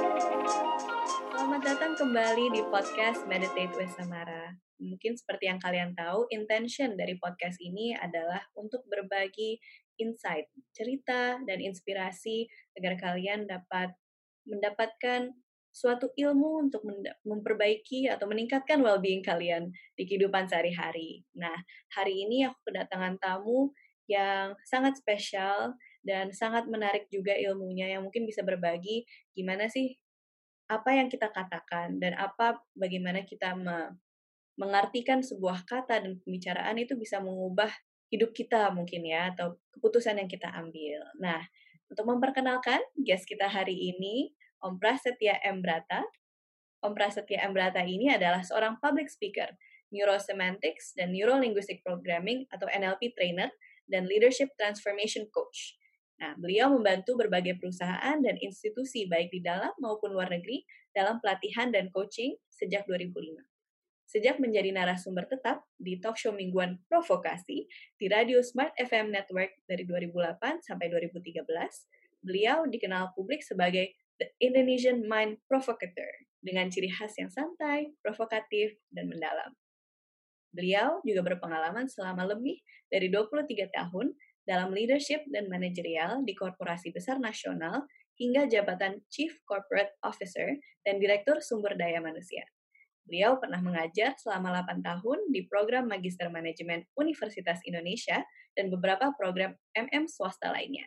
Selamat datang kembali di podcast Meditate with Samara. Mungkin seperti yang kalian tahu, intention dari podcast ini adalah untuk berbagi insight, cerita, dan inspirasi agar kalian dapat mendapatkan suatu ilmu untuk memperbaiki atau meningkatkan well-being kalian di kehidupan sehari-hari. Nah, hari ini aku kedatangan tamu yang sangat spesial dan sangat menarik juga ilmunya yang mungkin bisa berbagi gimana sih apa yang kita katakan dan apa bagaimana kita me mengartikan sebuah kata dan pembicaraan itu bisa mengubah hidup kita mungkin ya atau keputusan yang kita ambil. Nah, untuk memperkenalkan guest kita hari ini, Om Prasetya M. Brata. Om Prasetya M. Ini adalah seorang public speaker, neurosemantics dan neurolinguistic programming atau NLP trainer dan leadership transformation coach. Nah, beliau membantu berbagai perusahaan dan institusi baik di dalam maupun luar negeri dalam pelatihan dan coaching sejak 2005. Sejak menjadi narasumber tetap di talk show mingguan Provokasi di Radio Smart FM Network dari 2008 sampai 2013, beliau dikenal publik sebagai The Indonesian Mind Provocateur dengan ciri khas yang santai, provokatif, dan mendalam. Beliau juga berpengalaman selama lebih dari 23 tahun dalam leadership dan manajerial di korporasi besar nasional hingga jabatan Chief Corporate Officer dan Direktur Sumber Daya Manusia. Beliau pernah mengajar selama 8 tahun di program Magister Manajemen Universitas Indonesia dan beberapa program MM swasta lainnya.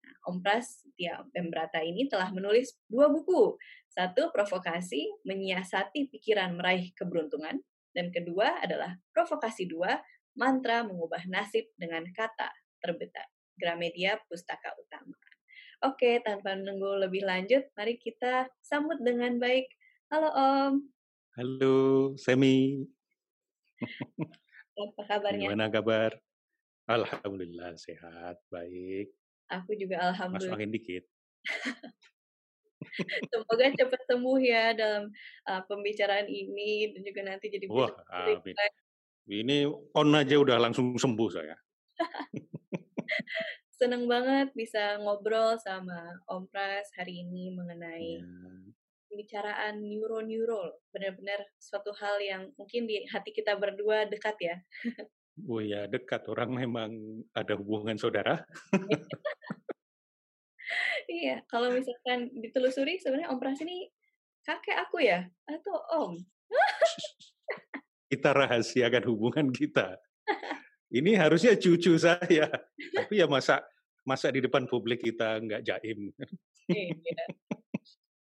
Nah, Om Pras Tia Pembrata ini telah menulis dua buku. Satu, Provokasi, menyiasati pikiran meraih keberuntungan. Dan kedua adalah Provokasi dua, mantra mengubah nasib dengan kata terbitkan Gramedia Pustaka Utama. Oke, tanpa menunggu lebih lanjut, mari kita sambut dengan baik. Halo Om. Halo, Semi. Apa kabarnya? Gimana kabar? Alhamdulillah sehat, baik. Aku juga alhamdulillah. Masuk angin dikit. Semoga cepat sembuh ya dalam uh, pembicaraan ini dan juga nanti jadi Wah, amin. Ini on aja udah langsung sembuh saya. Seneng banget bisa ngobrol sama Om Pras hari ini mengenai ya. pembicaraan neuro-neuro. Benar-benar suatu hal yang mungkin di hati kita berdua dekat ya. Oh ya, dekat. Orang memang ada hubungan saudara. iya, kalau misalkan ditelusuri sebenarnya Om Pras ini kakek aku ya? Atau Om? kita rahasiakan hubungan kita. Ini harusnya cucu saya, tapi ya masa masa di depan publik kita nggak jaim. Iya.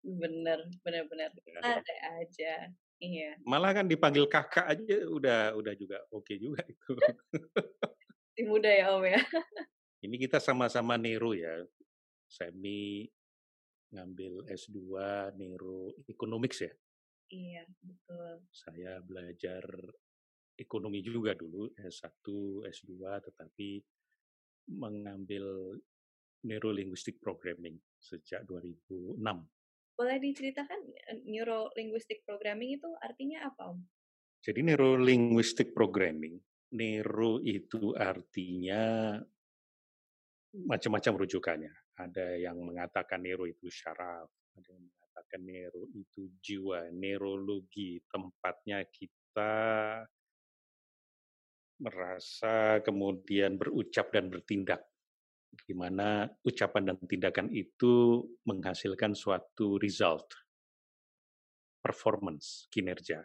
Bener, bener, bener. Iya. Ada aja. Iya. Malah kan dipanggil kakak aja udah udah juga oke okay juga itu. Si muda ya Om ya. Ini kita sama-sama Nero ya. Semi ngambil S2 Nero Economics ya. Iya, betul. Saya belajar ekonomi juga dulu S1, S2 tetapi mengambil neurolinguistic programming sejak 2006. Boleh diceritakan eh, neurolinguistic programming itu artinya apa, Om? Jadi neurolinguistic programming, neuro itu artinya macam-macam rujukannya. Ada yang mengatakan neuro itu syaraf, ada yang mengatakan neuro itu jiwa, neurologi, tempatnya kita merasa kemudian berucap dan bertindak. Di mana ucapan dan tindakan itu menghasilkan suatu result performance kinerja.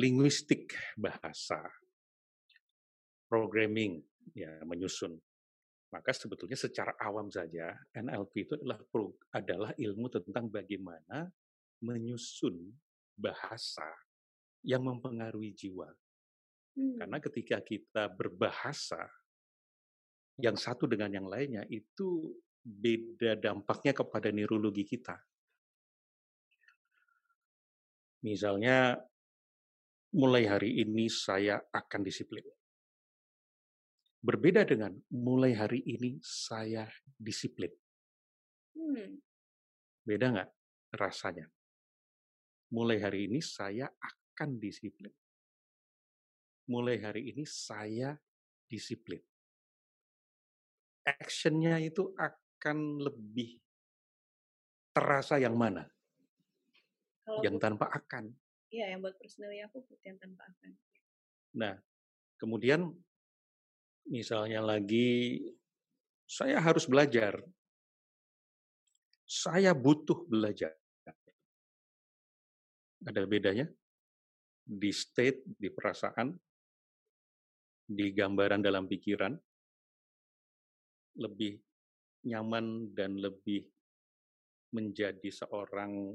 Linguistik bahasa programming ya menyusun. Maka sebetulnya secara awam saja NLP itu adalah adalah ilmu tentang bagaimana menyusun bahasa yang mempengaruhi jiwa karena hmm. ketika kita berbahasa, yang satu dengan yang lainnya itu beda dampaknya kepada neurologi kita. Misalnya, mulai hari ini saya akan disiplin. Berbeda dengan mulai hari ini saya disiplin. Hmm. Beda nggak rasanya? Mulai hari ini saya akan disiplin mulai hari ini saya disiplin. Actionnya itu akan lebih terasa yang mana? Kalau yang tanpa akan. Iya, yang buat personally aku yang tanpa akan. Nah, kemudian misalnya lagi saya harus belajar. Saya butuh belajar. Ada bedanya di state, di perasaan, di gambaran dalam pikiran, lebih nyaman dan lebih menjadi seorang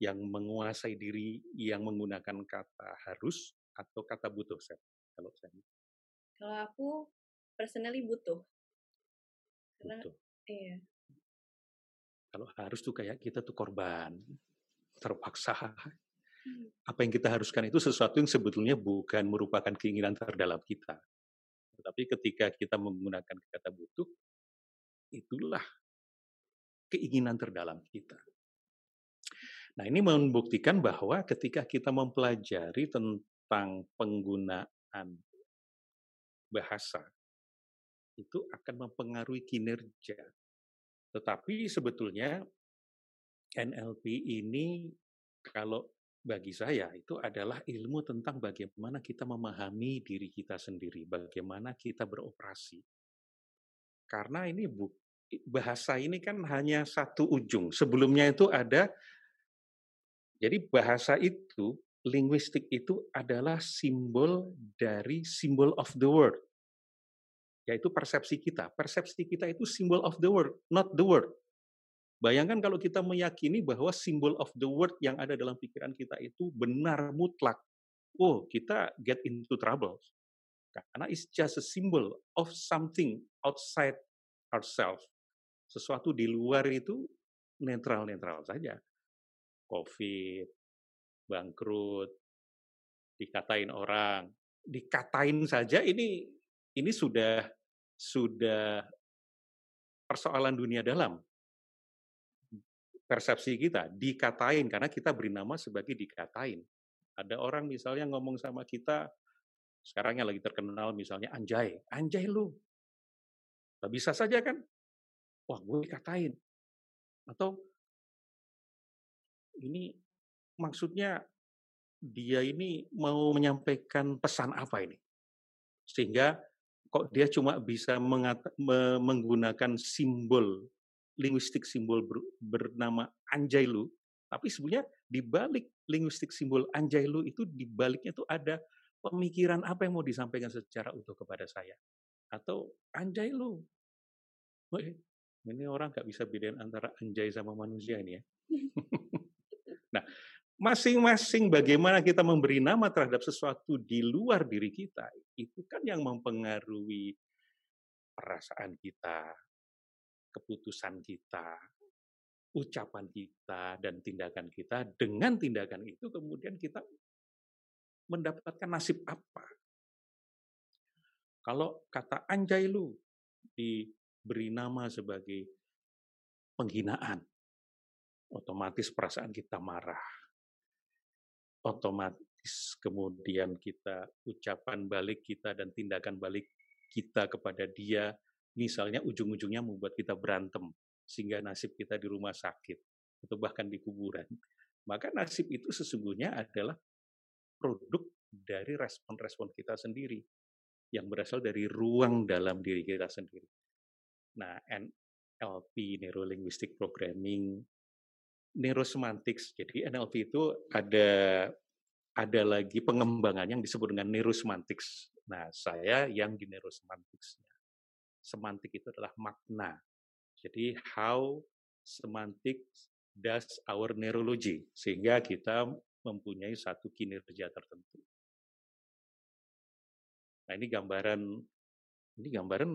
yang menguasai diri yang menggunakan kata harus atau kata butuh saya kalau saya kalau aku personally butuh. Karena butuh. iya. Kalau harus tuh kayak kita tuh korban terpaksa. Hmm. apa yang kita haruskan itu sesuatu yang sebetulnya bukan merupakan keinginan terdalam kita tapi ketika kita menggunakan kata butuh itulah keinginan terdalam kita Nah, ini membuktikan bahwa ketika kita mempelajari tentang penggunaan bahasa, itu akan mempengaruhi kinerja. Tetapi sebetulnya NLP ini kalau bagi saya itu adalah ilmu tentang bagaimana kita memahami diri kita sendiri, bagaimana kita beroperasi. Karena ini bu, bahasa ini kan hanya satu ujung. Sebelumnya itu ada jadi bahasa itu, linguistik itu adalah simbol dari symbol of the word. Yaitu persepsi kita. Persepsi kita itu symbol of the word, not the word. Bayangkan kalau kita meyakini bahwa symbol of the word yang ada dalam pikiran kita itu benar mutlak. Oh, kita get into trouble. Karena it's just a symbol of something outside ourselves. Sesuatu di luar itu netral-netral saja. COVID, bangkrut, dikatain orang, dikatain saja ini ini sudah sudah persoalan dunia dalam persepsi kita dikatain karena kita beri nama sebagai dikatain. Ada orang misalnya ngomong sama kita sekarang yang lagi terkenal misalnya anjay, anjay lu. Gak bisa saja kan? Wah, gue dikatain. Atau ini maksudnya dia ini mau menyampaikan pesan apa ini? Sehingga kok dia cuma bisa mengata, me, menggunakan simbol, linguistik simbol ber, bernama Anjailu, tapi sebenarnya di balik linguistik simbol Anjailu itu di baliknya itu ada pemikiran apa yang mau disampaikan secara utuh kepada saya. Atau Anjailu. Ini orang nggak bisa bedain antara anjay sama manusia ini ya. Nah, masing-masing bagaimana kita memberi nama terhadap sesuatu di luar diri kita, itu kan yang mempengaruhi perasaan kita, keputusan kita, ucapan kita, dan tindakan kita. Dengan tindakan itu kemudian kita mendapatkan nasib apa. Kalau kata anjay lu diberi nama sebagai penghinaan, otomatis perasaan kita marah. Otomatis kemudian kita ucapan balik kita dan tindakan balik kita kepada dia, misalnya ujung-ujungnya membuat kita berantem, sehingga nasib kita di rumah sakit, atau bahkan di kuburan. Maka nasib itu sesungguhnya adalah produk dari respon-respon kita sendiri, yang berasal dari ruang dalam diri kita sendiri. Nah, NLP, Neuro Linguistic Programming, neurosemantics. Jadi NLP itu ada ada lagi pengembangan yang disebut dengan neurosemantics. Nah, saya yang di neurosemantics. Semantik itu adalah makna. Jadi how semantics does our neurology sehingga kita mempunyai satu kinerja tertentu. Nah, ini gambaran ini gambaran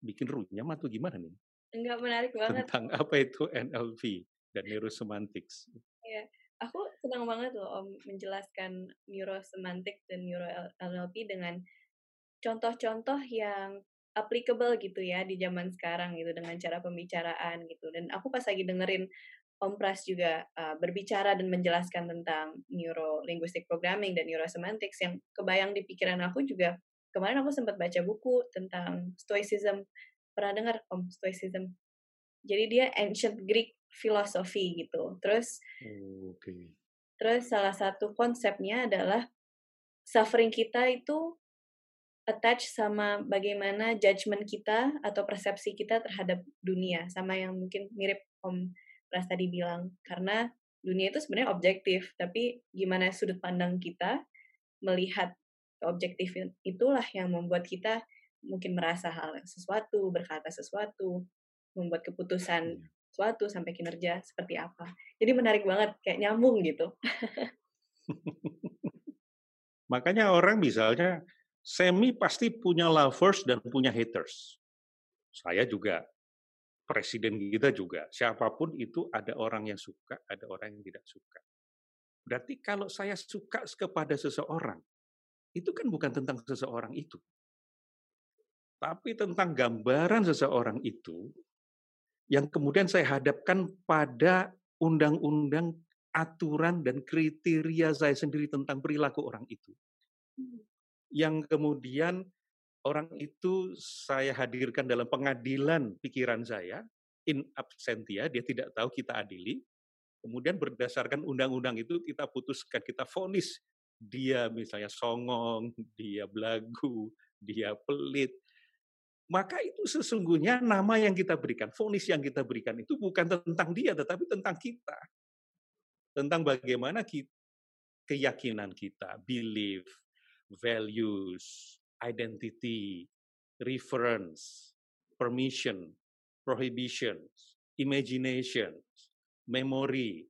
bikin runyam atau gimana nih? Enggak menarik banget. Tentang apa itu NLP? dan neurosemantics. Iya, aku senang banget loh Om menjelaskan neurosemantik dan neuro NLP dengan contoh-contoh yang applicable gitu ya di zaman sekarang gitu dengan cara pembicaraan gitu. Dan aku pas lagi dengerin Om Pras juga uh, berbicara dan menjelaskan tentang neuro linguistic programming dan neurosemantics yang kebayang di pikiran aku juga kemarin aku sempat baca buku tentang stoicism. Pernah dengar Om stoicism? Jadi dia ancient Greek filosofi gitu. Terus oh, okay. Terus salah satu konsepnya adalah suffering kita itu attach sama bagaimana judgement kita atau persepsi kita terhadap dunia sama yang mungkin mirip Om Pras tadi bilang. Karena dunia itu sebenarnya objektif tapi gimana sudut pandang kita melihat objektif itulah yang membuat kita mungkin merasa hal sesuatu berkata sesuatu membuat keputusan iya. sesuatu sampai kinerja seperti apa. Jadi menarik banget kayak nyambung gitu. Makanya orang misalnya Semi pasti punya lovers dan punya haters. Saya juga, presiden kita juga. Siapa pun itu ada orang yang suka, ada orang yang tidak suka. Berarti kalau saya suka kepada seseorang, itu kan bukan tentang seseorang itu. Tapi tentang gambaran seseorang itu, yang kemudian saya hadapkan pada undang-undang, aturan, dan kriteria saya sendiri tentang perilaku orang itu. Yang kemudian orang itu saya hadirkan dalam pengadilan pikiran saya, in absentia, dia tidak tahu kita adili, kemudian berdasarkan undang-undang itu kita putuskan, kita vonis. Dia misalnya songong, dia belagu, dia pelit, maka itu sesungguhnya nama yang kita berikan, vonis yang kita berikan itu bukan tentang dia, tetapi tentang kita. Tentang bagaimana kita, keyakinan kita, belief, values, identity, reference, permission, prohibitions, imagination, memory,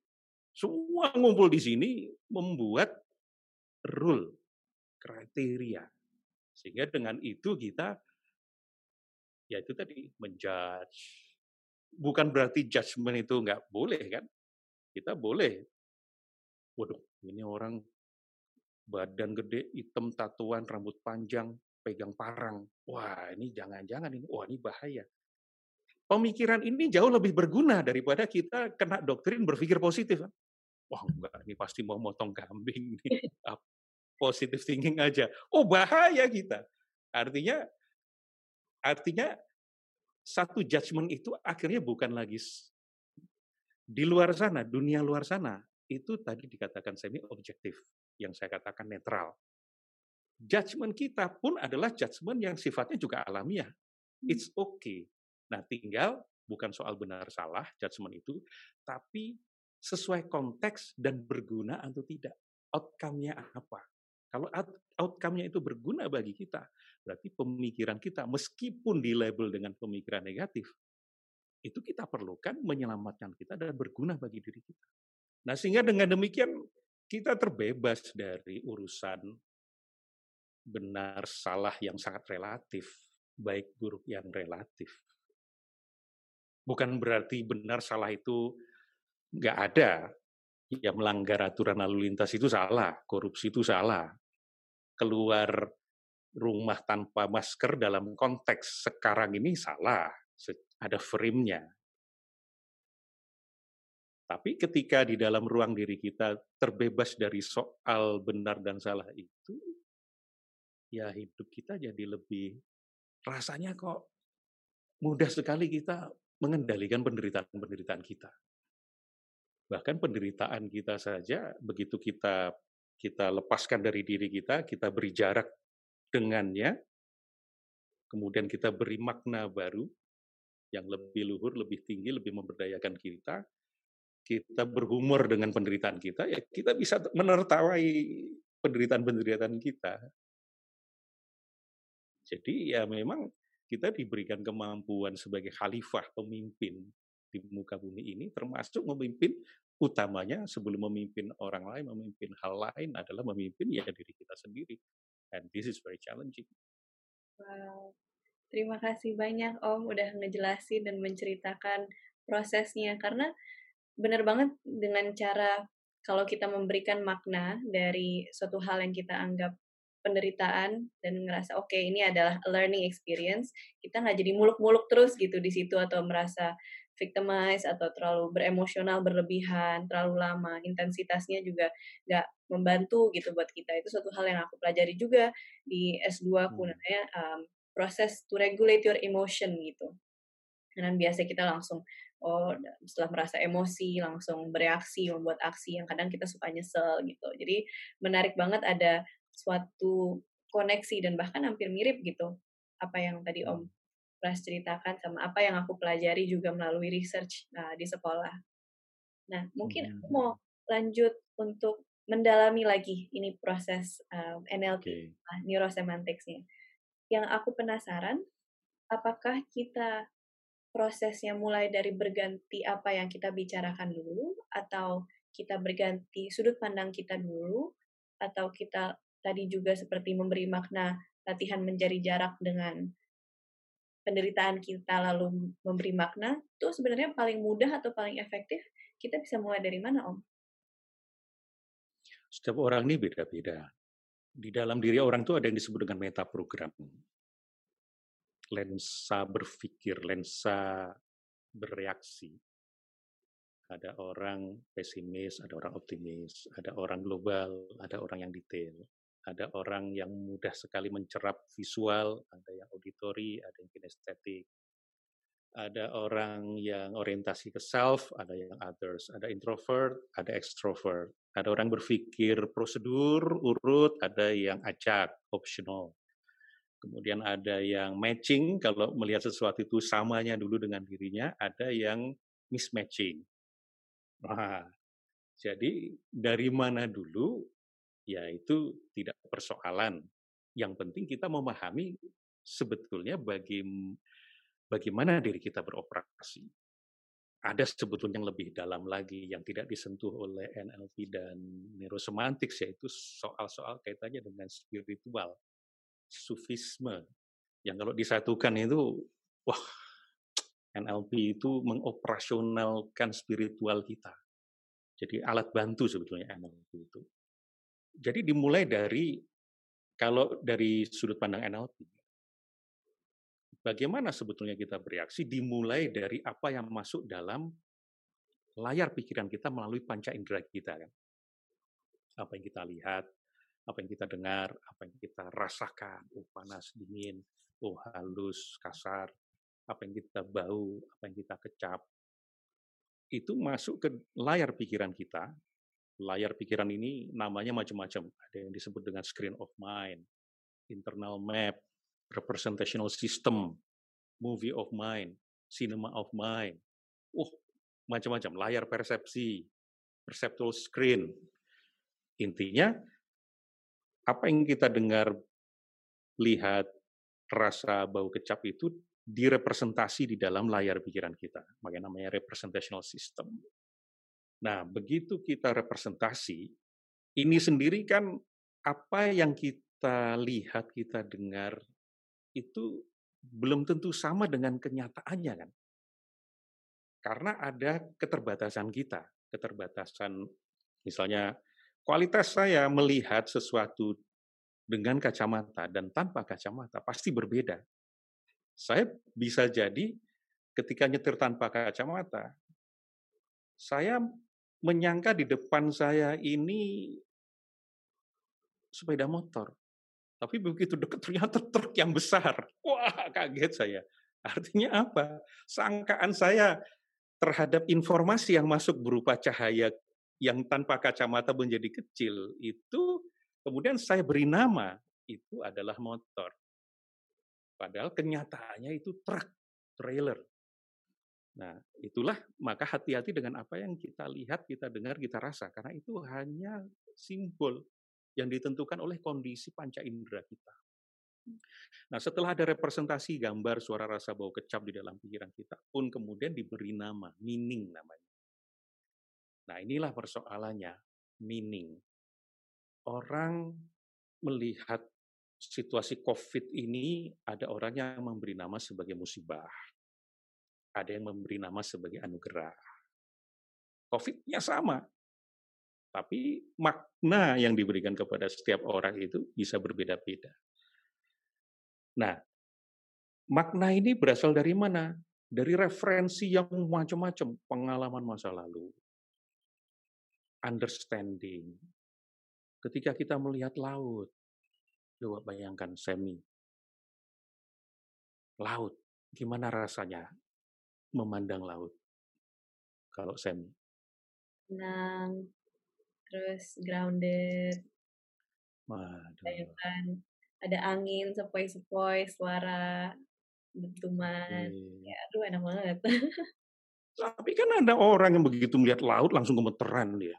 semua ngumpul di sini membuat rule, kriteria. Sehingga dengan itu kita, ya itu tadi, menjudge. Bukan berarti judgment itu nggak boleh kan? Kita boleh. Waduh, ini orang badan gede, hitam, tatuan, rambut panjang, pegang parang. Wah, ini jangan-jangan ini, wah ini bahaya. Pemikiran ini jauh lebih berguna daripada kita kena doktrin berpikir positif. Wah enggak, ini pasti mau motong kambing nih. Positive thinking aja. Oh bahaya kita. Artinya, artinya satu judgment itu akhirnya bukan lagi di luar sana, dunia luar sana, itu tadi dikatakan semi objektif, yang saya katakan netral. Judgment kita pun adalah judgment yang sifatnya juga alamiah. Hmm. It's okay. Nah, tinggal bukan soal benar salah judgment itu, tapi sesuai konteks dan berguna atau tidak. Outcome-nya apa? Kalau outcome-nya itu berguna bagi kita, berarti pemikiran kita meskipun di label dengan pemikiran negatif, itu kita perlukan menyelamatkan kita dan berguna bagi diri kita. Nah, sehingga dengan demikian kita terbebas dari urusan benar salah yang sangat relatif, baik buruk yang relatif. Bukan berarti benar salah itu nggak ada. Ya melanggar aturan lalu lintas itu salah, korupsi itu salah. Keluar rumah tanpa masker dalam konteks sekarang ini salah, ada frame-nya. Tapi ketika di dalam ruang diri kita terbebas dari soal benar dan salah itu, ya hidup kita jadi lebih rasanya kok mudah sekali kita mengendalikan penderitaan-penderitaan kita. Bahkan penderitaan kita saja begitu kita kita lepaskan dari diri kita, kita beri jarak dengannya, kemudian kita beri makna baru yang lebih luhur, lebih tinggi, lebih memberdayakan kita, kita berhumor dengan penderitaan kita, ya kita bisa menertawai penderitaan-penderitaan kita. Jadi ya memang kita diberikan kemampuan sebagai khalifah pemimpin di muka bumi ini, termasuk memimpin utamanya sebelum memimpin orang lain, memimpin hal lain adalah memimpin ya diri kita sendiri. And this is very challenging. Wow. Terima kasih banyak Om udah ngejelasin dan menceritakan prosesnya karena benar banget dengan cara kalau kita memberikan makna dari suatu hal yang kita anggap penderitaan dan ngerasa oke okay, ini adalah learning experience kita nggak jadi muluk-muluk terus gitu di situ atau merasa victimize atau terlalu beremosional berlebihan terlalu lama. Intensitasnya juga nggak membantu gitu buat kita. Itu suatu hal yang aku pelajari juga di S2 aku hmm. namanya um, proses to regulate your emotion gitu. Karena biasa kita langsung oh setelah merasa emosi langsung bereaksi membuat aksi yang kadang kita suka nyesel gitu jadi menarik banget ada suatu koneksi dan bahkan hampir mirip gitu apa yang tadi Om Pras ceritakan sama apa yang aku pelajari juga melalui research uh, di sekolah. Nah, mungkin aku hmm. mau lanjut untuk mendalami lagi ini proses um, NLP, okay. neurosemanticsnya. Yang aku penasaran, apakah kita prosesnya mulai dari berganti apa yang kita bicarakan dulu, atau kita berganti sudut pandang kita dulu, atau kita tadi juga seperti memberi makna latihan mencari jarak dengan penderitaan kita lalu memberi makna, itu sebenarnya paling mudah atau paling efektif, kita bisa mulai dari mana, Om? Setiap orang ini beda-beda. Di dalam diri orang itu ada yang disebut dengan meta program. Lensa berpikir, lensa bereaksi. Ada orang pesimis, ada orang optimis, ada orang global, ada orang yang detail. Ada orang yang mudah sekali mencerap visual, ada yang auditori, ada yang kinestetik, ada orang yang orientasi ke self, ada yang others, ada introvert, ada extrovert, ada orang berpikir prosedur, urut, ada yang acak, optional. Kemudian ada yang matching, kalau melihat sesuatu itu samanya dulu dengan dirinya, ada yang mismatching. Nah, jadi dari mana dulu, ya itu tidak persoalan. Yang penting kita memahami sebetulnya bagi bagaimana diri kita beroperasi. Ada sebetulnya yang lebih dalam lagi yang tidak disentuh oleh NLP dan neurosemantics yaitu soal-soal kaitannya dengan spiritual, sufisme. Yang kalau disatukan itu, wah, NLP itu mengoperasionalkan spiritual kita. Jadi alat bantu sebetulnya NLP itu. Jadi dimulai dari kalau dari sudut pandang NLP, bagaimana sebetulnya kita bereaksi dimulai dari apa yang masuk dalam layar pikiran kita melalui panca indera kita kan. Apa yang kita lihat, apa yang kita dengar, apa yang kita rasakan, oh panas, dingin, oh halus, kasar, apa yang kita bau, apa yang kita kecap. Itu masuk ke layar pikiran kita. Layar pikiran ini namanya macam-macam. Ada yang disebut dengan screen of mind, internal map, representational system, movie of mind, cinema of mind. Uh, macam-macam, layar persepsi, perceptual screen. Intinya, apa yang kita dengar, lihat, rasa, bau, kecap itu direpresentasi di dalam layar pikiran kita. Makanya namanya representational system. Nah, begitu kita representasi, ini sendiri kan apa yang kita lihat, kita dengar, itu belum tentu sama dengan kenyataannya kan. Karena ada keterbatasan kita, keterbatasan misalnya kualitas saya melihat sesuatu dengan kacamata dan tanpa kacamata pasti berbeda. Saya bisa jadi ketika nyetir tanpa kacamata, saya menyangka di depan saya ini sepeda motor. Tapi begitu dekat ternyata truk yang besar. Wah, kaget saya. Artinya apa? Sangkaan saya terhadap informasi yang masuk berupa cahaya yang tanpa kacamata menjadi kecil itu kemudian saya beri nama itu adalah motor. Padahal kenyataannya itu truk, trailer. Nah, itulah maka hati-hati dengan apa yang kita lihat, kita dengar, kita rasa karena itu hanya simbol yang ditentukan oleh kondisi panca indera kita. Nah, setelah ada representasi gambar suara rasa bau kecap di dalam pikiran kita pun kemudian diberi nama, meaning namanya. Nah, inilah persoalannya, meaning. Orang melihat situasi COVID ini ada orang yang memberi nama sebagai musibah. Ada yang memberi nama sebagai anugerah. COVID-nya sama, tapi makna yang diberikan kepada setiap orang itu bisa berbeda-beda. Nah, makna ini berasal dari mana? Dari referensi yang macam-macam, pengalaman masa lalu, understanding. Ketika kita melihat laut, coba bayangkan semi. Laut, gimana rasanya memandang laut? kalau Semi? Tenang, terus grounded. Waduh. Kan ada angin sepoi-sepoi, suara dentuman. Ya, aduh enak banget. Tapi kan ada orang yang begitu melihat laut langsung gemeteran dia.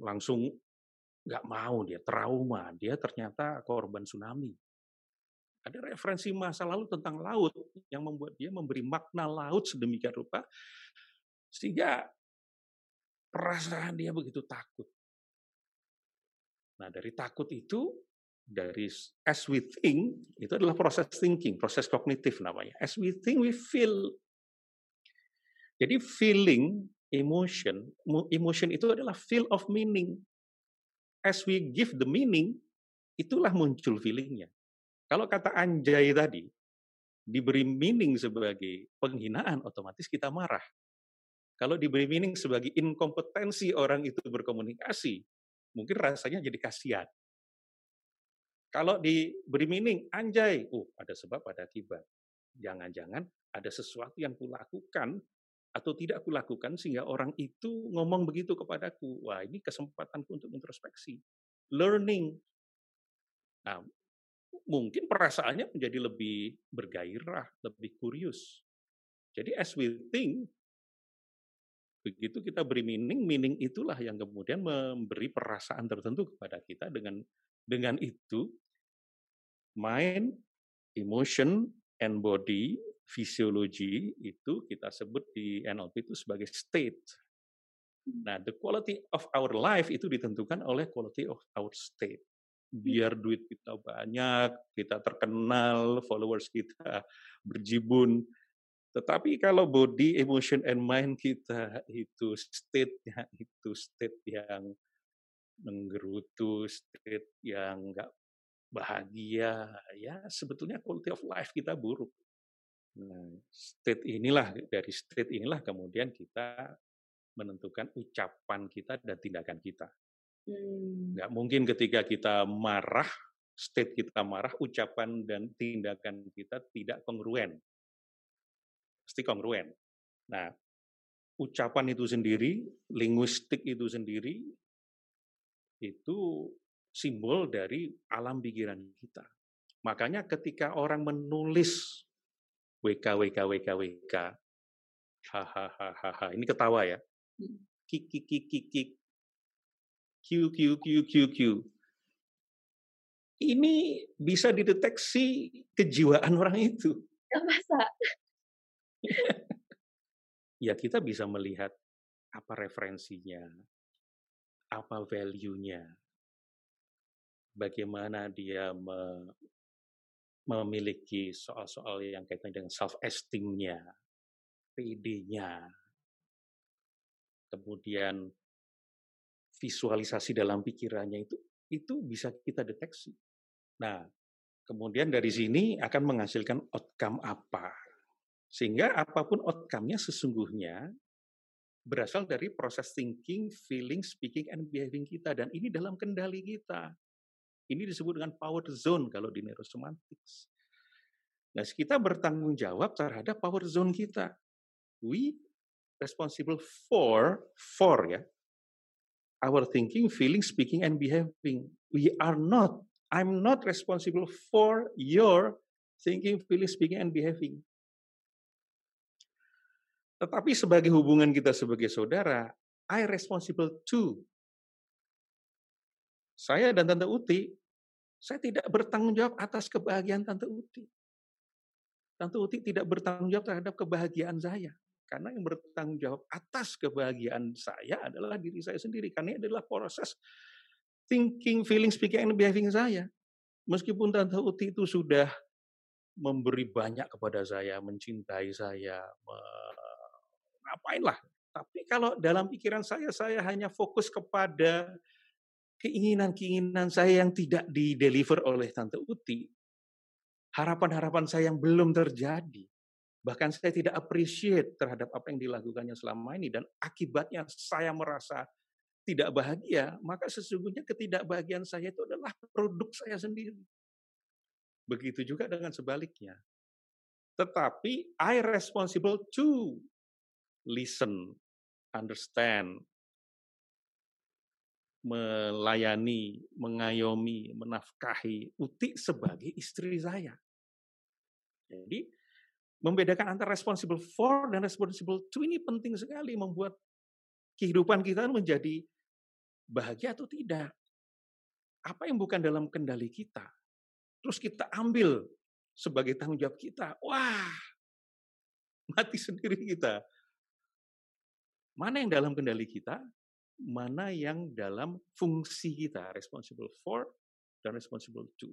Langsung nggak mau dia, trauma. Dia ternyata korban tsunami. Ada referensi masa lalu tentang laut yang membuat dia memberi makna laut sedemikian rupa sehingga perasaan dia begitu takut. Nah, dari takut itu dari as we think itu adalah proses thinking, proses kognitif namanya. As we think we feel. Jadi feeling, emotion, emotion itu adalah feel of meaning. As we give the meaning, itulah muncul feelingnya. Kalau kata anjay tadi, diberi meaning sebagai penghinaan, otomatis kita marah. Kalau diberi meaning sebagai inkompetensi orang itu berkomunikasi, mungkin rasanya jadi kasihan. Kalau diberi meaning, anjay, uh, ada sebab, ada akibat. Jangan-jangan ada sesuatu yang kulakukan atau tidak kulakukan sehingga orang itu ngomong begitu kepadaku. Wah, ini kesempatanku untuk introspeksi. Learning. Nah, mungkin perasaannya menjadi lebih bergairah, lebih kurius. Jadi as we think, begitu kita beri meaning, meaning itulah yang kemudian memberi perasaan tertentu kepada kita dengan dengan itu mind, emotion, and body, fisiologi itu kita sebut di NLP itu sebagai state. Nah, the quality of our life itu ditentukan oleh quality of our state biar duit kita banyak, kita terkenal, followers kita berjibun. Tetapi kalau body, emotion, and mind kita itu state-nya itu state yang menggerutu, state yang nggak bahagia, ya sebetulnya quality of life kita buruk. Nah, state inilah dari state inilah kemudian kita menentukan ucapan kita dan tindakan kita. Hmm. Nggak mungkin ketika kita marah, state kita marah, ucapan dan tindakan kita tidak kongruen. Pasti kongruen. Nah, ucapan itu sendiri, linguistik itu sendiri, itu simbol dari alam pikiran kita. Makanya ketika orang menulis WK, WK, WK, WK, hahaha, ini ketawa ya, hmm. kik, kik, kik, kik, kik, Q, Q, Q, Q, Q. Ini bisa dideteksi kejiwaan orang itu. Ya masa? ya kita bisa melihat apa referensinya, apa value-nya, bagaimana dia me memiliki soal-soal yang kaitan dengan self-esteem-nya, PD-nya, kemudian visualisasi dalam pikirannya itu itu bisa kita deteksi. Nah, kemudian dari sini akan menghasilkan outcome apa. Sehingga apa pun outcome-nya sesungguhnya berasal dari proses thinking, feeling, speaking, and behaving kita. Dan ini dalam kendali kita. Ini disebut dengan power zone kalau di neurosemantics. Nah, kita bertanggung jawab terhadap power zone kita. We responsible for, for ya, our thinking, feeling, speaking, and behaving. We are not. I'm not responsible for your thinking, feeling, speaking, and behaving. Tetapi sebagai hubungan kita sebagai saudara, I responsible to. Saya dan Tante Uti, saya tidak bertanggung jawab atas kebahagiaan Tante Uti. Tante Uti tidak bertanggung jawab terhadap kebahagiaan saya. Karena yang bertanggung jawab atas kebahagiaan saya adalah diri saya sendiri. Karena ini adalah proses thinking, feeling, speaking, and behaving saya. Meskipun Tante Uti itu sudah memberi banyak kepada saya, mencintai saya, me... ngapain lah. Tapi kalau dalam pikiran saya, saya hanya fokus kepada keinginan-keinginan saya yang tidak dideliver oleh Tante Uti. Harapan-harapan saya yang belum terjadi. Bahkan saya tidak appreciate terhadap apa yang dilakukannya selama ini dan akibatnya saya merasa tidak bahagia, maka sesungguhnya ketidakbahagiaan saya itu adalah produk saya sendiri. Begitu juga dengan sebaliknya. Tetapi I responsible to listen, understand, melayani, mengayomi, menafkahi Uti sebagai istri saya. Jadi membedakan antara responsible for dan responsible to ini penting sekali membuat kehidupan kita menjadi bahagia atau tidak. Apa yang bukan dalam kendali kita, terus kita ambil sebagai tanggung jawab kita. Wah, mati sendiri kita. Mana yang dalam kendali kita, mana yang dalam fungsi kita, responsible for dan responsible to.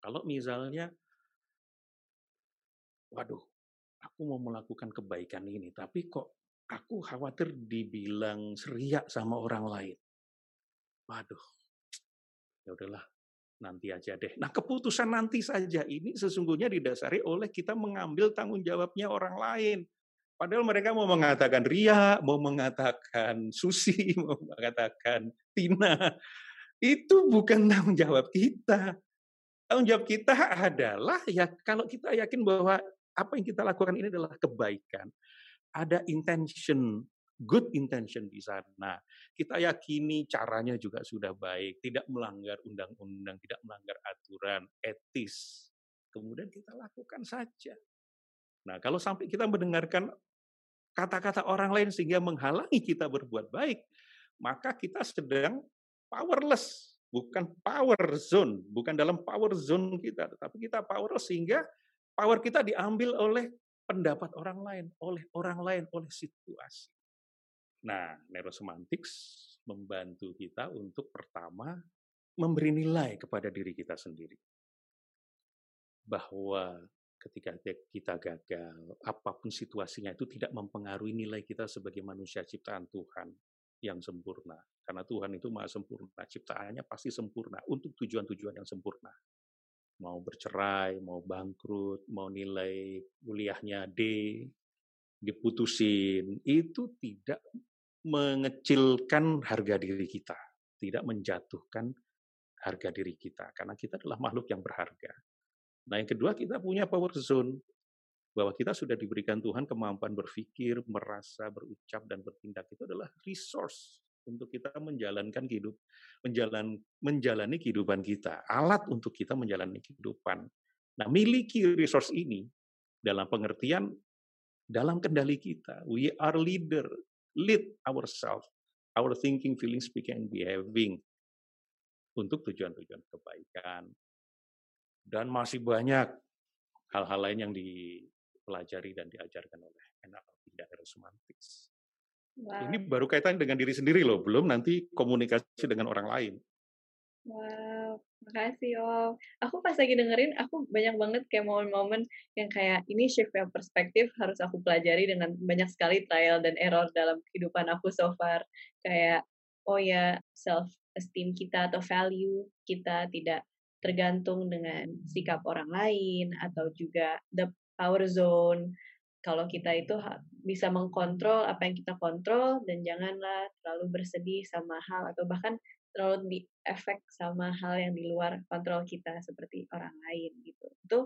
Kalau misalnya, waduh, aku mau melakukan kebaikan ini, tapi kok aku khawatir dibilang seriak sama orang lain. Waduh, ya udahlah, nanti aja deh. Nah, keputusan nanti saja ini sesungguhnya didasari oleh kita mengambil tanggung jawabnya orang lain. Padahal mereka mau mengatakan Ria, mau mengatakan Susi, mau mengatakan Tina. Itu bukan tanggung jawab kita. Tanggung jawab kita adalah ya kalau kita yakin bahwa apa yang kita lakukan ini adalah kebaikan. Ada intention, good intention di sana. Kita yakini caranya juga sudah baik, tidak melanggar undang-undang, tidak melanggar aturan, etis. Kemudian kita lakukan saja. Nah, kalau sampai kita mendengarkan kata-kata orang lain sehingga menghalangi kita berbuat baik, maka kita sedang powerless, bukan power zone, bukan dalam power zone kita, tetapi kita powerless sehingga power kita diambil oleh pendapat orang lain, oleh orang lain, oleh situasi. Nah, neurosemantics membantu kita untuk pertama memberi nilai kepada diri kita sendiri. Bahwa ketika kita gagal, apa pun situasinya itu tidak mempengaruhi nilai kita sebagai manusia ciptaan Tuhan yang sempurna. Karena Tuhan itu maha sempurna, ciptaannya pasti sempurna untuk tujuan-tujuan yang sempurna. Mau bercerai, mau bangkrut, mau nilai kuliahnya D, diputusin, itu tidak mengecilkan harga diri kita, tidak menjatuhkan harga diri kita, karena kita adalah makhluk yang berharga. Nah, yang kedua kita punya power zone bahwa kita sudah diberikan Tuhan kemampuan berpikir, merasa, berucap dan bertindak. Itu adalah resource untuk kita menjalankan hidup, menjalan, menjalani kehidupan kita, alat untuk kita menjalani kehidupan. Nah, miliki resource ini dalam pengertian dalam kendali kita. We are leader, lead ourselves, our thinking, feeling, speaking, and behaving. Untuk tujuan-tujuan kebaikan, dan masih banyak hal-hal lain yang dipelajari dan diajarkan oleh NLP dan Semantics. Wow. Ini baru kaitan dengan diri sendiri loh, belum nanti komunikasi dengan orang lain. Wow, makasih Om. Aku pas lagi dengerin, aku banyak banget kayak momen-momen yang kayak ini shift yang perspektif harus aku pelajari dengan banyak sekali trial dan error dalam kehidupan aku so far. Kayak, oh ya, self esteem kita atau value kita tidak tergantung dengan sikap orang lain atau juga the power zone. Kalau kita itu bisa mengkontrol apa yang kita kontrol dan janganlah terlalu bersedih sama hal atau bahkan terlalu diefek sama hal yang di luar kontrol kita seperti orang lain gitu. Itu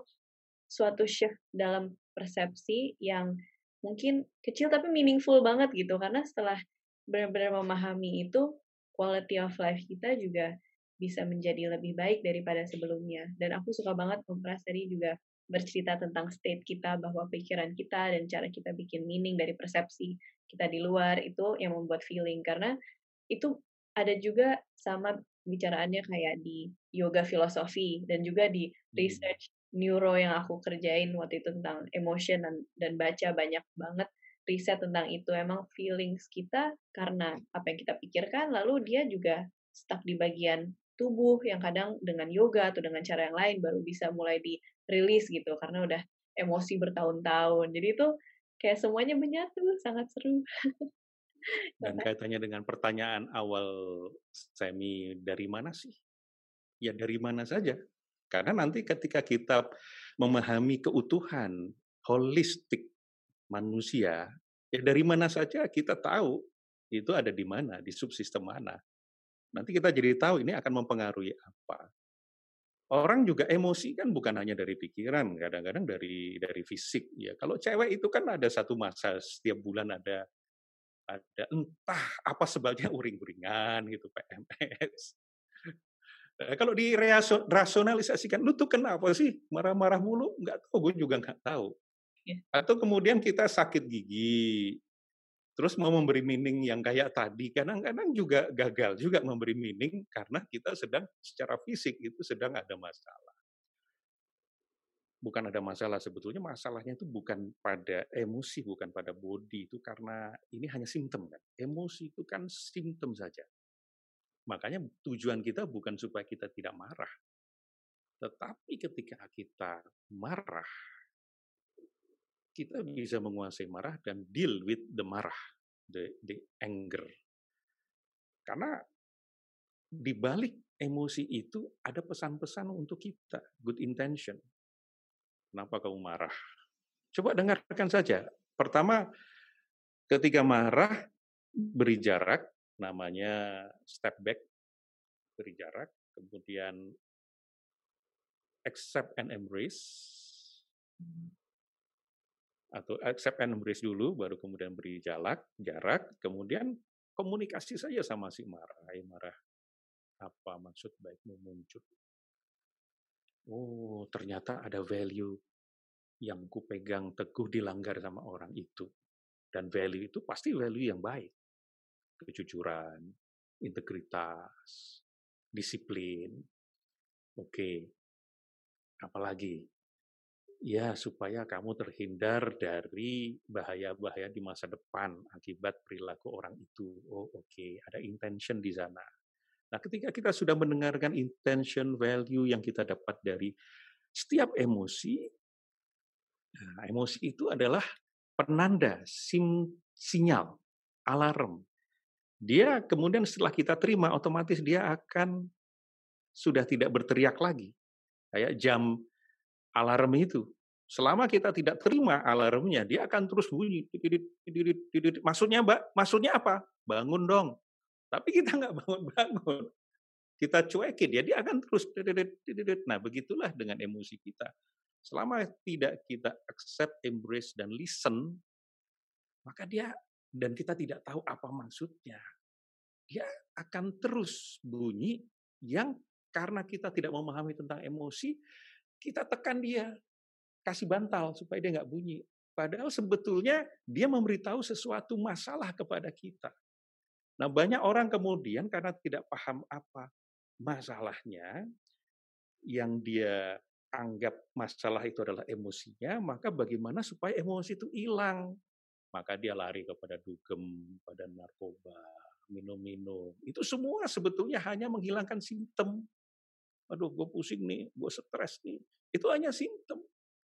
suatu shift dalam persepsi yang mungkin kecil tapi meaningful banget gitu karena setelah benar-benar memahami itu quality of life kita juga bisa menjadi lebih baik daripada sebelumnya. Dan aku suka banget Kompras tadi juga bercerita tentang state kita bahwa pikiran kita dan cara kita bikin meaning dari persepsi kita di luar itu yang membuat feeling karena itu ada juga sama bicaraannya kayak di yoga filosofi dan juga di hmm. research neuro yang aku kerjain waktu itu tentang emotion dan, dan baca banyak banget riset tentang itu emang feelings kita karena apa yang kita pikirkan lalu dia juga stuck di bagian tubuh yang kadang dengan yoga atau dengan cara yang lain baru bisa mulai dirilis gitu karena udah emosi bertahun-tahun. Jadi itu kayak semuanya menyatu, sangat seru. Dan kaitannya dengan pertanyaan awal Semi dari mana sih? Ya dari mana saja. Karena nanti ketika kita memahami keutuhan holistik manusia, ya dari mana saja kita tahu itu ada di mana, di subsistem mana. Nanti kita jadi tahu ini akan mempengaruhi apa. orang juga emosi kan bukan hanya dari pikiran, kadang-kadang dari dari fisik ya. Kalau cewek itu kan ada satu masa setiap bulan ada ada entah apa sebabnya uring-uringan gitu PMS. Nah, kalau dirasionalisasikan, lu tuh kenapa sih marah-marah mulu? Nggak tahu, gue juga nggak tahu. Yeah. Atau kemudian kita sakit gigi, terus mau memberi meaning yang kayak tadi, kadang-kadang juga gagal juga memberi meaning karena kita sedang secara fisik itu sedang ada masalah. Bukan ada masalah, sebetulnya masalahnya itu bukan pada emosi, bukan pada body, itu karena ini hanya simptom kan. Emosi itu kan simptom saja. Makanya tujuan kita bukan supaya kita tidak marah. Tetapi ketika kita marah, kita bisa menguasai marah dan deal with the marah, the, the anger. Karena di balik emosi itu ada pesan-pesan untuk kita, good intention. Kenapa kamu marah? Coba dengarkan saja. Pertama, ketika marah, beri jarak, namanya step back, beri jarak, kemudian accept and embrace, atau accept and embrace dulu, baru kemudian beri jarak, jarak, kemudian komunikasi saja sama si marah. Hai marah, apa maksud baikmu muncul? Oh, ternyata ada value yang kupegang teguh dilanggar sama orang itu. Dan value itu pasti value yang baik. Kejujuran, integritas, disiplin. Oke. Apalagi Ya, supaya kamu terhindar dari bahaya-bahaya di masa depan akibat perilaku orang itu. Oh, oke, okay. ada intention di sana. Nah, ketika kita sudah mendengarkan intention, value yang kita dapat dari setiap emosi, nah, emosi itu adalah penanda, sim, sinyal, alarm. Dia kemudian setelah kita terima, otomatis dia akan sudah tidak berteriak lagi. Kayak jam alarm itu. Selama kita tidak terima alarmnya, dia akan terus bunyi. Maksudnya, Mbak, maksudnya apa? Bangun dong. Tapi kita nggak bangun-bangun. Kita cuekin, ya dia akan terus. Nah, begitulah dengan emosi kita. Selama tidak kita accept, embrace, dan listen, maka dia dan kita tidak tahu apa maksudnya. Dia akan terus bunyi yang karena kita tidak memahami tentang emosi, kita tekan dia, kasih bantal supaya dia nggak bunyi. Padahal sebetulnya dia memberitahu sesuatu masalah kepada kita. Nah banyak orang kemudian karena tidak paham apa masalahnya, yang dia anggap masalah itu adalah emosinya, maka bagaimana supaya emosi itu hilang? Maka dia lari kepada dugem, pada narkoba, minum-minum. Itu semua sebetulnya hanya menghilangkan simptom aduh gue pusing nih, gue stres nih. Itu hanya simptom.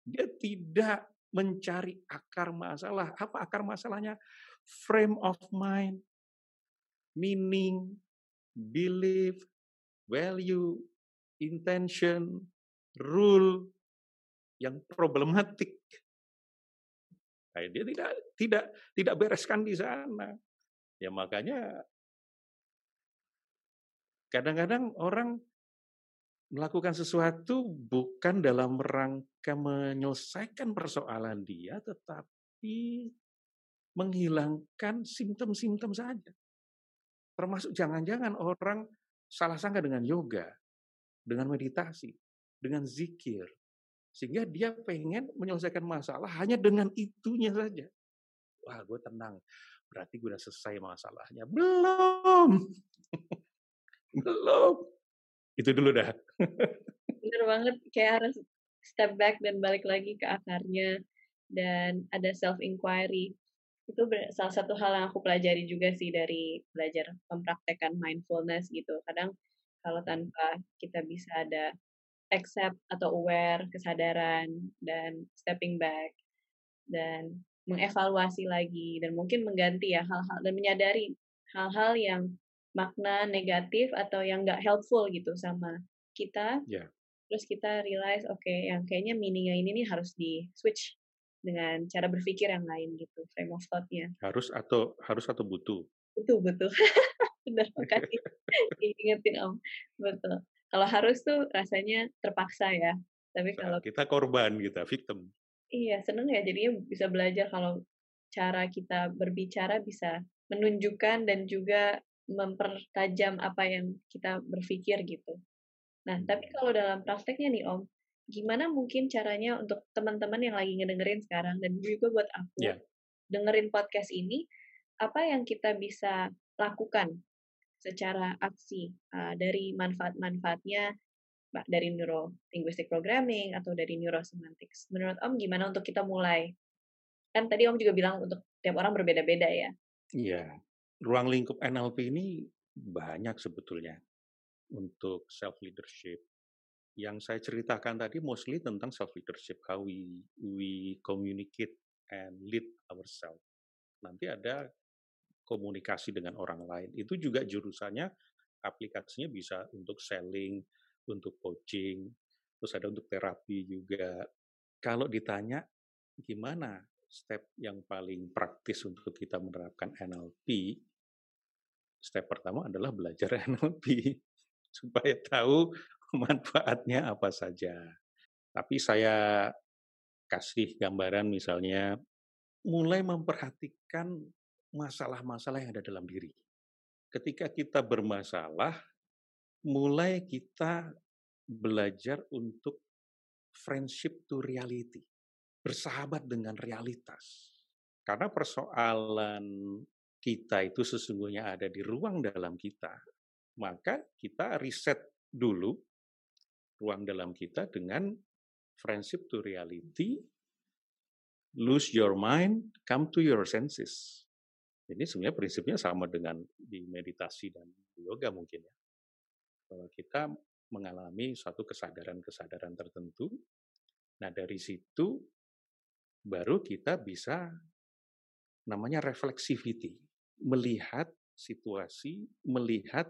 Dia tidak mencari akar masalah. Apa akar masalahnya? Frame of mind, meaning, belief, value, intention, rule yang problematik. Nah, dia tidak tidak tidak bereskan di sana. Ya makanya kadang-kadang orang melakukan sesuatu bukan dalam rangka menyelesaikan persoalan dia, tetapi menghilangkan simptom-simptom saja. Termasuk jangan-jangan orang salah sangka dengan yoga, dengan meditasi, dengan zikir. Sehingga dia pengen menyelesaikan masalah hanya dengan itunya saja. Wah, gue tenang. Berarti gue udah selesai masalahnya. Belum. Belum itu dulu dah. Bener banget, kayak harus step back dan balik lagi ke akarnya dan ada self inquiry. Itu salah satu hal yang aku pelajari juga sih dari belajar mempraktekkan mindfulness gitu. Kadang kalau tanpa kita bisa ada accept atau aware, kesadaran dan stepping back dan mengevaluasi lagi dan mungkin mengganti ya hal-hal dan menyadari hal-hal yang makna negatif atau yang nggak helpful gitu sama kita. Yeah. Terus kita realize, oke, okay, yang kayaknya meaningnya ini nih harus di switch dengan cara berpikir yang lain gitu, frame of thought-nya. Harus atau harus atau butuh? Butuh, butuh. Benar, makasih. Ingetin Om. Betul. Kalau harus tuh rasanya terpaksa ya. Tapi kalau kita korban kita victim. Iya, seneng ya jadinya bisa belajar kalau cara kita berbicara bisa menunjukkan dan juga mempertajam apa yang kita berpikir gitu. Nah, tapi kalau dalam prakteknya nih Om, gimana mungkin caranya untuk teman-teman yang lagi ngedengerin sekarang dan juga buat aku yeah. dengerin podcast ini, apa yang kita bisa lakukan secara aksi uh, dari manfaat-manfaatnya dari neuro linguistic programming atau dari neurosemantics. Menurut Om gimana untuk kita mulai? Kan tadi Om juga bilang untuk tiap orang berbeda-beda ya. Iya. Ruang lingkup NLP ini banyak sebetulnya untuk self leadership. Yang saya ceritakan tadi mostly tentang self leadership, how we we communicate and lead ourselves. Nanti ada komunikasi dengan orang lain. Itu juga jurusannya aplikasinya bisa untuk selling, untuk coaching, terus ada untuk terapi juga. Kalau ditanya gimana step yang paling praktis untuk kita menerapkan NLP, step pertama adalah belajar NLP supaya tahu manfaatnya apa saja. Tapi saya kasih gambaran misalnya mulai memperhatikan masalah-masalah yang ada dalam diri. Ketika kita bermasalah, mulai kita belajar untuk friendship to reality, bersahabat dengan realitas. Karena persoalan kita itu sesungguhnya ada di ruang dalam kita, maka kita riset dulu ruang dalam kita dengan friendship to reality, lose your mind, come to your senses. Ini sebenarnya prinsipnya sama dengan di meditasi dan yoga mungkin ya. Bahwa kita mengalami suatu kesadaran-kesadaran tertentu, nah dari situ baru kita bisa namanya reflexivity, melihat situasi, melihat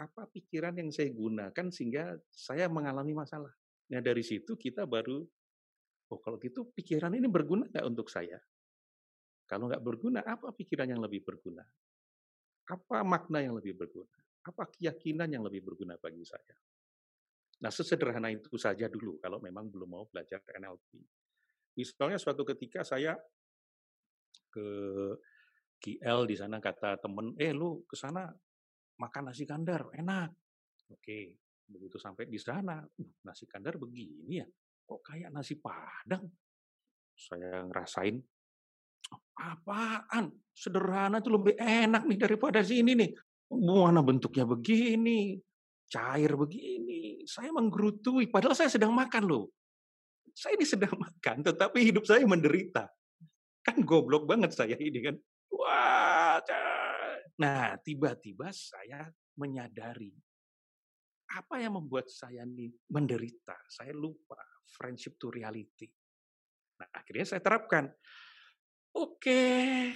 apa pikiran yang saya gunakan sehingga saya mengalami masalah. Nah dari situ kita baru, oh kalau gitu pikiran ini berguna nggak untuk saya? Kalau nggak berguna, apa pikiran yang lebih berguna? Apa makna yang lebih berguna? Apa keyakinan yang lebih berguna bagi saya? Nah sesederhana itu saja dulu kalau memang belum mau belajar NLP. Misalnya suatu ketika saya ke GL di sana kata temen, eh lu ke sana makan nasi kandar, enak. Oke, begitu sampai di sana, nasi kandar begini ya, kok kayak nasi padang. Saya ngerasain, apaan? Sederhana itu lebih enak nih daripada sini nih. Mana bentuknya begini, cair begini. Saya menggerutui, padahal saya sedang makan loh. Saya ini sedang makan, tetapi hidup saya menderita. Kan goblok banget saya ini kan. Wah, Nah, tiba-tiba saya menyadari apa yang membuat saya ini menderita. Saya lupa friendship to reality. Nah, akhirnya saya terapkan. Oke,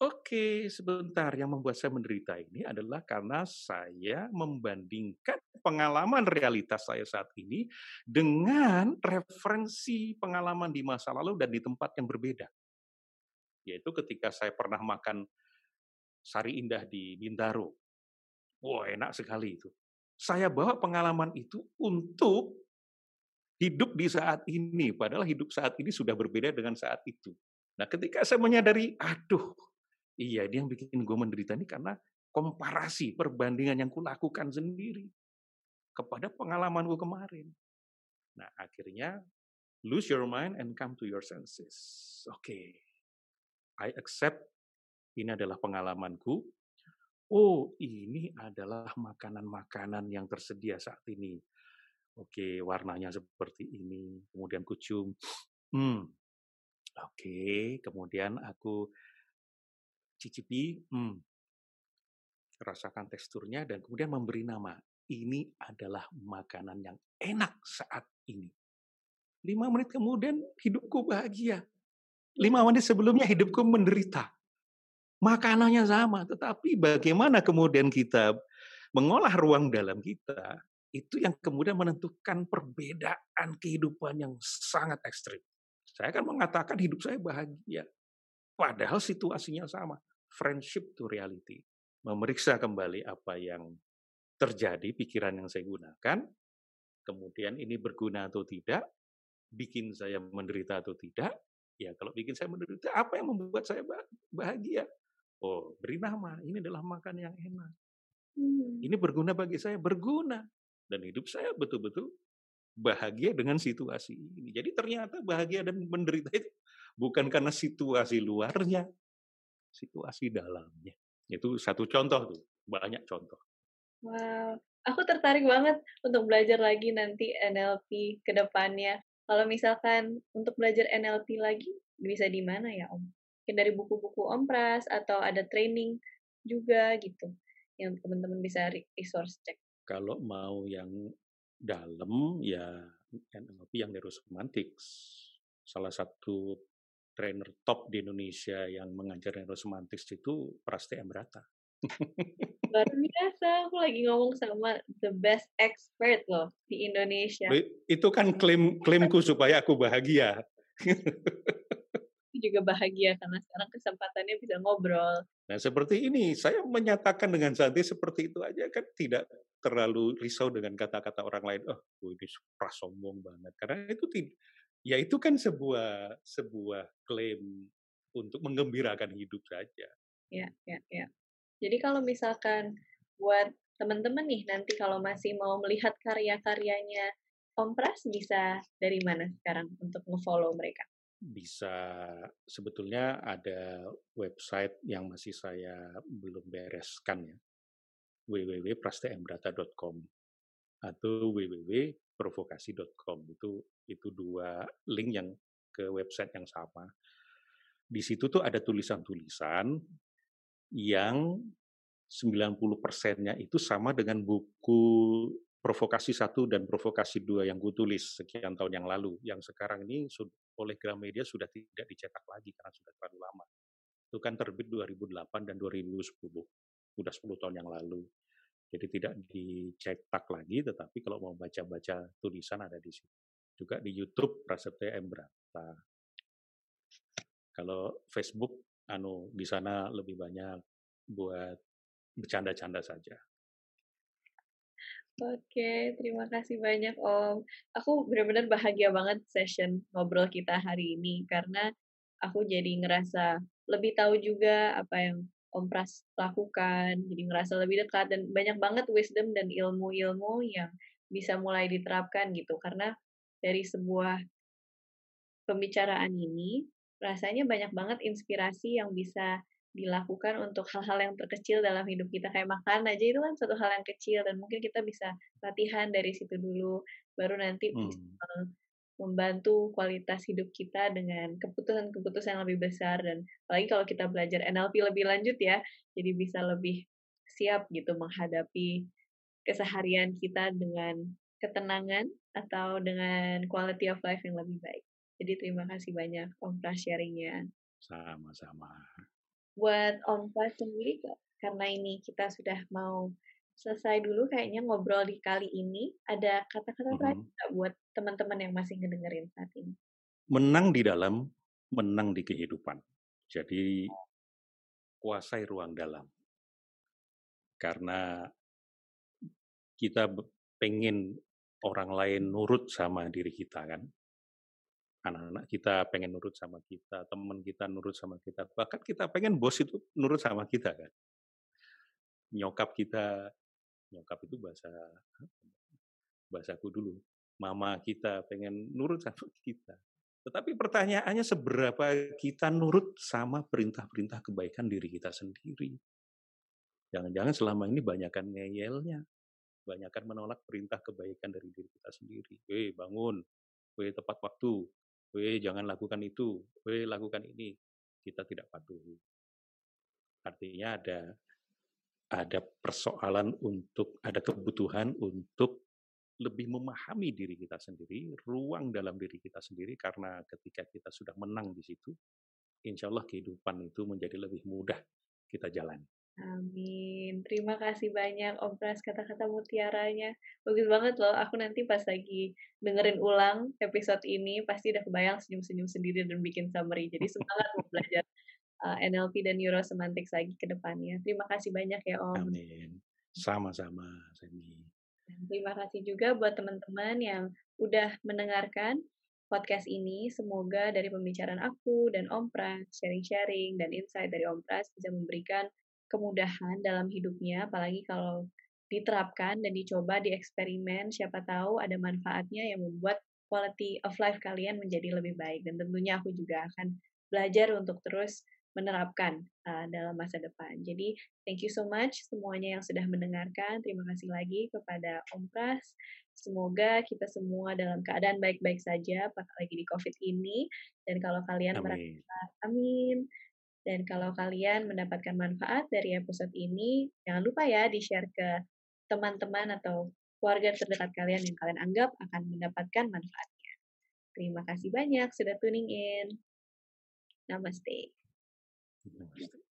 oke, sebentar. Yang membuat saya menderita ini adalah karena saya membandingkan pengalaman realitas saya saat ini dengan referensi pengalaman di masa lalu dan di tempat yang berbeda. Yaitu ketika saya pernah makan Sari Indah di Bintaro. Wah, enak sekali itu. Saya bawa pengalaman itu untuk hidup di saat ini, padahal hidup saat ini sudah berbeda dengan saat itu. Nah, ketika saya menyadari, aduh, iya dia yang bikin gue menderita ini karena komparasi, perbandingan yang kulakukan sendiri kepada pengalaman gue kemarin. Nah, akhirnya lose your mind and come to your senses. Oke, okay. I accept ini adalah pengalamanku. Oh, ini adalah makanan-makanan yang tersedia saat ini. Oke, warnanya seperti ini. Kemudian kucung. Hmm. Oke, kemudian aku cicipi. Hmm. Rasakan teksturnya dan kemudian memberi nama. Ini adalah makanan yang enak saat ini. Lima menit kemudian hidupku bahagia. Lima menit sebelumnya hidupku menderita. Makanannya sama, tetapi bagaimana kemudian kita mengolah ruang dalam kita, itu yang kemudian menentukan perbedaan kehidupan yang sangat ekstrim. Saya akan mengatakan hidup saya bahagia. Padahal situasinya sama. Friendship to reality. Memeriksa kembali apa yang terjadi, pikiran yang saya gunakan, kemudian ini berguna atau tidak, bikin saya menderita atau tidak. Ya kalau bikin saya menderita, apa yang membuat saya bahagia? Oh, beri nama, ini adalah makan yang enak. Hmm. Ini berguna bagi saya, berguna. Dan hidup saya betul-betul bahagia dengan situasi ini. Jadi ternyata bahagia dan menderita itu bukan karena situasi luarnya, situasi dalamnya. Itu satu contoh tuh, banyak contoh. Wow, aku tertarik banget untuk belajar lagi nanti NLP ke depannya. Kalau misalkan untuk belajar NLP lagi, bisa di mana ya Om? Mungkin dari buku-buku Om Pras atau ada training juga gitu yang teman-teman bisa resource cek. Kalau mau yang dalam ya NLP yang neurosemantics. Salah satu trainer top di Indonesia yang mengajar neurosemantics itu Praste Amrata. Luar biasa, aku lagi ngomong sama the best expert loh di Indonesia. Itu kan klaim klaimku supaya aku bahagia. juga bahagia karena sekarang kesempatannya bisa ngobrol. Nah seperti ini, saya menyatakan dengan Santi seperti itu aja kan tidak terlalu risau dengan kata-kata orang lain. Oh, ini prasombong banget. Karena itu tidak ya itu kan sebuah sebuah klaim untuk menggembirakan hidup saja. Ya, ya, ya. Jadi kalau misalkan buat teman-teman nih nanti kalau masih mau melihat karya-karyanya Om Pras bisa dari mana sekarang untuk nge-follow mereka? Bisa sebetulnya ada website yang masih saya belum bereskan ya www.prasteembrata.com atau www.provokasi.com itu itu dua link yang ke website yang sama. Di situ tuh ada tulisan-tulisan yang 90 persennya itu sama dengan buku provokasi satu dan provokasi dua yang gue tulis sekian tahun yang lalu. Yang sekarang ini oleh Gramedia sudah tidak dicetak lagi karena sudah terlalu lama. Itu kan terbit 2008 dan 2010 sudah 10 tahun yang lalu. Jadi tidak dicetak lagi, tetapi kalau mau baca-baca tulisan ada di situ. Juga di YouTube Prasetya M. Brata. Kalau Facebook, anu di sana lebih banyak buat bercanda-canda saja. Oke, terima kasih banyak Om. Aku benar-benar bahagia banget session ngobrol kita hari ini karena aku jadi ngerasa lebih tahu juga apa yang Om Pras lakukan, jadi ngerasa lebih dekat dan banyak banget wisdom dan ilmu-ilmu yang bisa mulai diterapkan gitu. Karena dari sebuah pembicaraan ini, rasanya banyak banget inspirasi yang bisa dilakukan untuk hal-hal yang terkecil dalam hidup kita kayak makan aja itu kan satu hal yang kecil dan mungkin kita bisa latihan dari situ dulu baru nanti hmm. bisa membantu kualitas hidup kita dengan keputusan-keputusan yang lebih besar dan apalagi kalau kita belajar NLP lebih lanjut ya jadi bisa lebih siap gitu menghadapi keseharian kita dengan ketenangan atau dengan quality of life yang lebih baik. Jadi terima kasih banyak Om Pras sharingnya. Sama-sama. Buat Om Pras sendiri, karena ini kita sudah mau selesai dulu kayaknya ngobrol di kali ini. Ada kata-kata terakhir mm -hmm. buat teman-teman yang masih ngedengerin saat ini? Menang di dalam, menang di kehidupan. Jadi kuasai ruang dalam. Karena kita pengen orang lain nurut sama diri kita kan. Anak-anak kita pengen nurut sama kita, teman kita nurut sama kita, bahkan kita pengen bos itu nurut sama kita kan. Nyokap kita nyokap itu bahasa bahasaku dulu mama kita pengen nurut sama kita tetapi pertanyaannya seberapa kita nurut sama perintah-perintah kebaikan diri kita sendiri jangan-jangan selama ini banyakkan ngeyelnya banyakkan menolak perintah kebaikan dari diri kita sendiri. Eh bangun. Eh tepat waktu. Eh jangan lakukan itu. Eh lakukan ini. Kita tidak patuhi. Artinya ada ada persoalan untuk ada kebutuhan untuk lebih memahami diri kita sendiri, ruang dalam diri kita sendiri, karena ketika kita sudah menang di situ, insya Allah kehidupan itu menjadi lebih mudah kita jalani. Amin. Terima kasih banyak Om Pras kata-kata mutiaranya. Bagus banget loh. Aku nanti pas lagi dengerin ulang episode ini pasti udah kebayang senyum-senyum sendiri dan bikin summary. Jadi semangat mau belajar uh, eh, NLP dan neurosemantics lagi ke depannya. Terima kasih banyak ya Om. Amin. Sama-sama, Semi. terima kasih juga buat teman-teman yang udah mendengarkan podcast ini. Semoga dari pembicaraan aku dan Om Pras, sharing-sharing dan insight dari Om Pras bisa memberikan kemudahan dalam hidupnya, apalagi kalau diterapkan dan dicoba di eksperimen, siapa tahu ada manfaatnya yang membuat quality of life kalian menjadi lebih baik. Dan tentunya aku juga akan belajar untuk terus menerapkan uh, dalam masa depan. Jadi, thank you so much semuanya yang sudah mendengarkan. Terima kasih lagi kepada Om Pras. Semoga kita semua dalam keadaan baik-baik saja, apalagi di COVID ini. Dan kalau kalian amin. merasa, amin. Dan kalau kalian mendapatkan manfaat dari episode ini, jangan lupa ya di-share ke teman-teman atau keluarga terdekat kalian yang kalian anggap akan mendapatkan manfaatnya. Terima kasih banyak sudah tuning in. Namaste. Namaste.